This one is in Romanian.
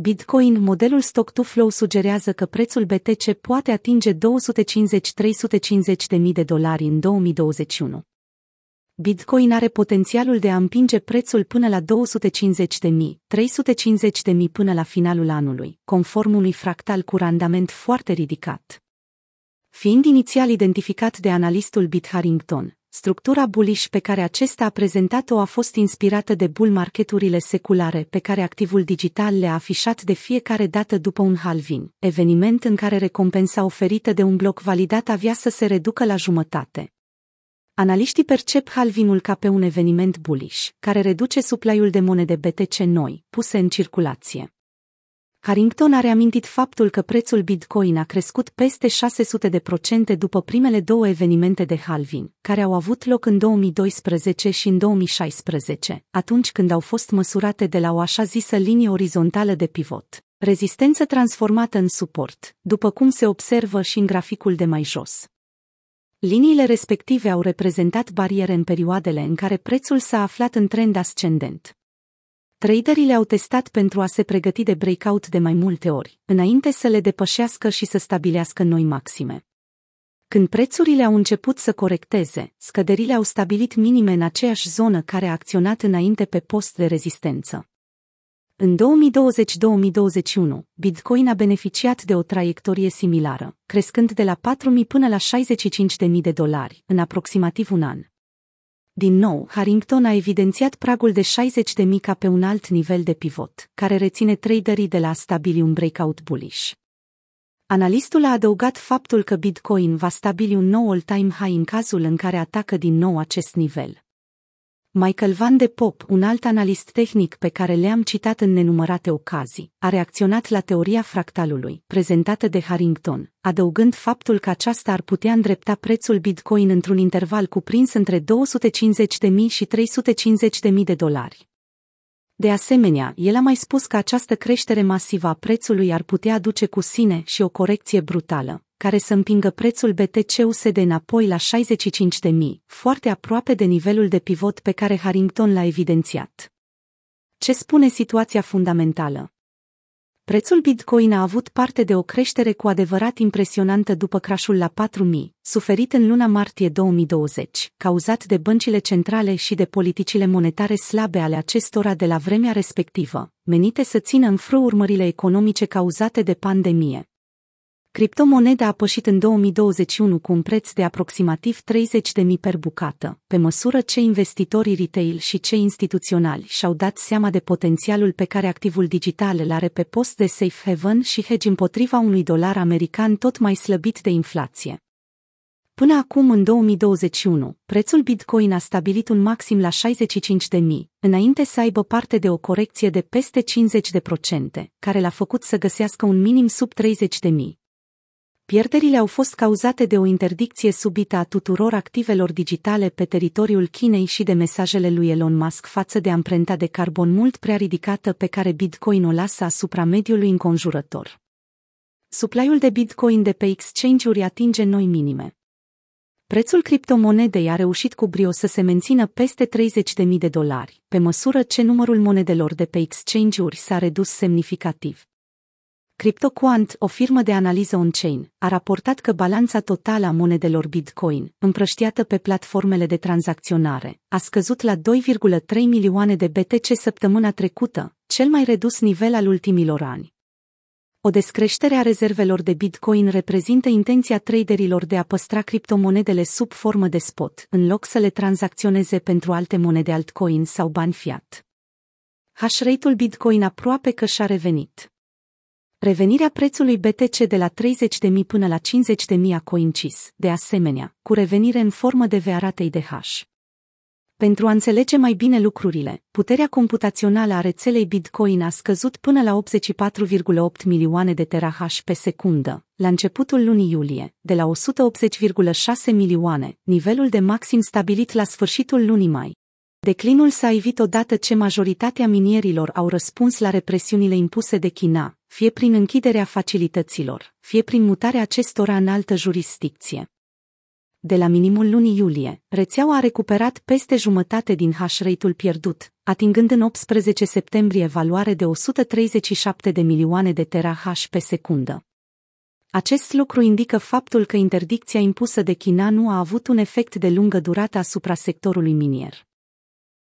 Bitcoin, modelul stock-to-flow sugerează că prețul BTC poate atinge 250-350 de mii de dolari în 2021. Bitcoin are potențialul de a împinge prețul până la 250 de mii, 350 de mii până la finalul anului, conform unui fractal cu randament foarte ridicat. Fiind inițial identificat de analistul Bit Harrington, Structura bullish pe care acesta a prezentat-o a fost inspirată de bull marketurile seculare pe care activul digital le-a afișat de fiecare dată după un halving, eveniment în care recompensa oferită de un bloc validat avea să se reducă la jumătate. Analiștii percep halvinul ca pe un eveniment bullish, care reduce suplaiul de monede BTC noi, puse în circulație. Harrington a reamintit faptul că prețul Bitcoin a crescut peste 600 de procente după primele două evenimente de halving, care au avut loc în 2012 și în 2016, atunci când au fost măsurate de la o așa zisă linie orizontală de pivot, rezistență transformată în suport, după cum se observă și în graficul de mai jos. Liniile respective au reprezentat bariere în perioadele în care prețul s-a aflat în trend ascendent. Traderii le-au testat pentru a se pregăti de breakout de mai multe ori, înainte să le depășească și să stabilească noi maxime. Când prețurile au început să corecteze, scăderile au stabilit minime în aceeași zonă care a acționat înainte pe post de rezistență. În 2020-2021, Bitcoin a beneficiat de o traiectorie similară, crescând de la 4.000 până la 65.000 de dolari în aproximativ un an. Din nou, Harrington a evidențiat pragul de 60 de mica pe un alt nivel de pivot, care reține traderii de la a stabili un breakout bullish. Analistul a adăugat faptul că Bitcoin va stabili un nou all-time high în cazul în care atacă din nou acest nivel. Michael Van de Pop, un alt analist tehnic pe care le-am citat în nenumărate ocazii, a reacționat la teoria fractalului, prezentată de Harrington, adăugând faptul că aceasta ar putea îndrepta prețul Bitcoin într-un interval cuprins între 250.000 și 350.000 de dolari. De asemenea, el a mai spus că această creștere masivă a prețului ar putea aduce cu sine și o corecție brutală, care să împingă prețul BTC-USD înapoi la 65.000, foarte aproape de nivelul de pivot pe care Harrington l-a evidențiat. Ce spune situația fundamentală? Prețul Bitcoin a avut parte de o creștere cu adevărat impresionantă după crashul la 4.000, suferit în luna martie 2020, cauzat de băncile centrale și de politicile monetare slabe ale acestora de la vremea respectivă, menite să țină în frâu urmările economice cauzate de pandemie. Criptomoneda a pășit în 2021 cu un preț de aproximativ 30.000 per bucată, pe măsură ce investitorii retail și cei instituționali și-au dat seama de potențialul pe care activul digital îl are pe post de safe haven și hedge împotriva unui dolar american tot mai slăbit de inflație. Până acum, în 2021, prețul Bitcoin a stabilit un maxim la 65.000, înainte să aibă parte de o corecție de peste 50%, care l-a făcut să găsească un minim sub 30.000. Pierderile au fost cauzate de o interdicție subită a tuturor activelor digitale pe teritoriul Chinei și de mesajele lui Elon Musk față de amprenta de carbon mult prea ridicată pe care Bitcoin o lasă asupra mediului înconjurător. Suplaiul de Bitcoin de pe exchange-uri atinge noi minime. Prețul criptomonedei a reușit cu brio să se mențină peste 30.000 de dolari, pe măsură ce numărul monedelor de pe exchange-uri s-a redus semnificativ. CryptoQuant, o firmă de analiză on-chain, a raportat că balanța totală a monedelor Bitcoin, împrăștiată pe platformele de tranzacționare, a scăzut la 2,3 milioane de BTC săptămâna trecută, cel mai redus nivel al ultimilor ani. O descreștere a rezervelor de Bitcoin reprezintă intenția traderilor de a păstra criptomonedele sub formă de spot, în loc să le tranzacționeze pentru alte monede altcoin sau bani fiat. Hash rate-ul Bitcoin aproape că și-a revenit. Revenirea prețului BTC de la 30.000 până la 50.000 a coincis, de asemenea, cu revenire în formă de V a ratei de hash. Pentru a înțelege mai bine lucrurile, puterea computațională a rețelei Bitcoin a scăzut până la 84,8 milioane de terahash pe secundă, la începutul lunii iulie, de la 180,6 milioane, nivelul de maxim stabilit la sfârșitul lunii mai. Declinul s-a evit odată ce majoritatea minierilor au răspuns la represiunile impuse de China, fie prin închiderea facilităților, fie prin mutarea acestora în altă jurisdicție. De la minimul lunii iulie, rețeaua a recuperat peste jumătate din hash rate-ul pierdut, atingând în 18 septembrie valoare de 137 de milioane de terahash pe secundă. Acest lucru indică faptul că interdicția impusă de China nu a avut un efect de lungă durată asupra sectorului minier.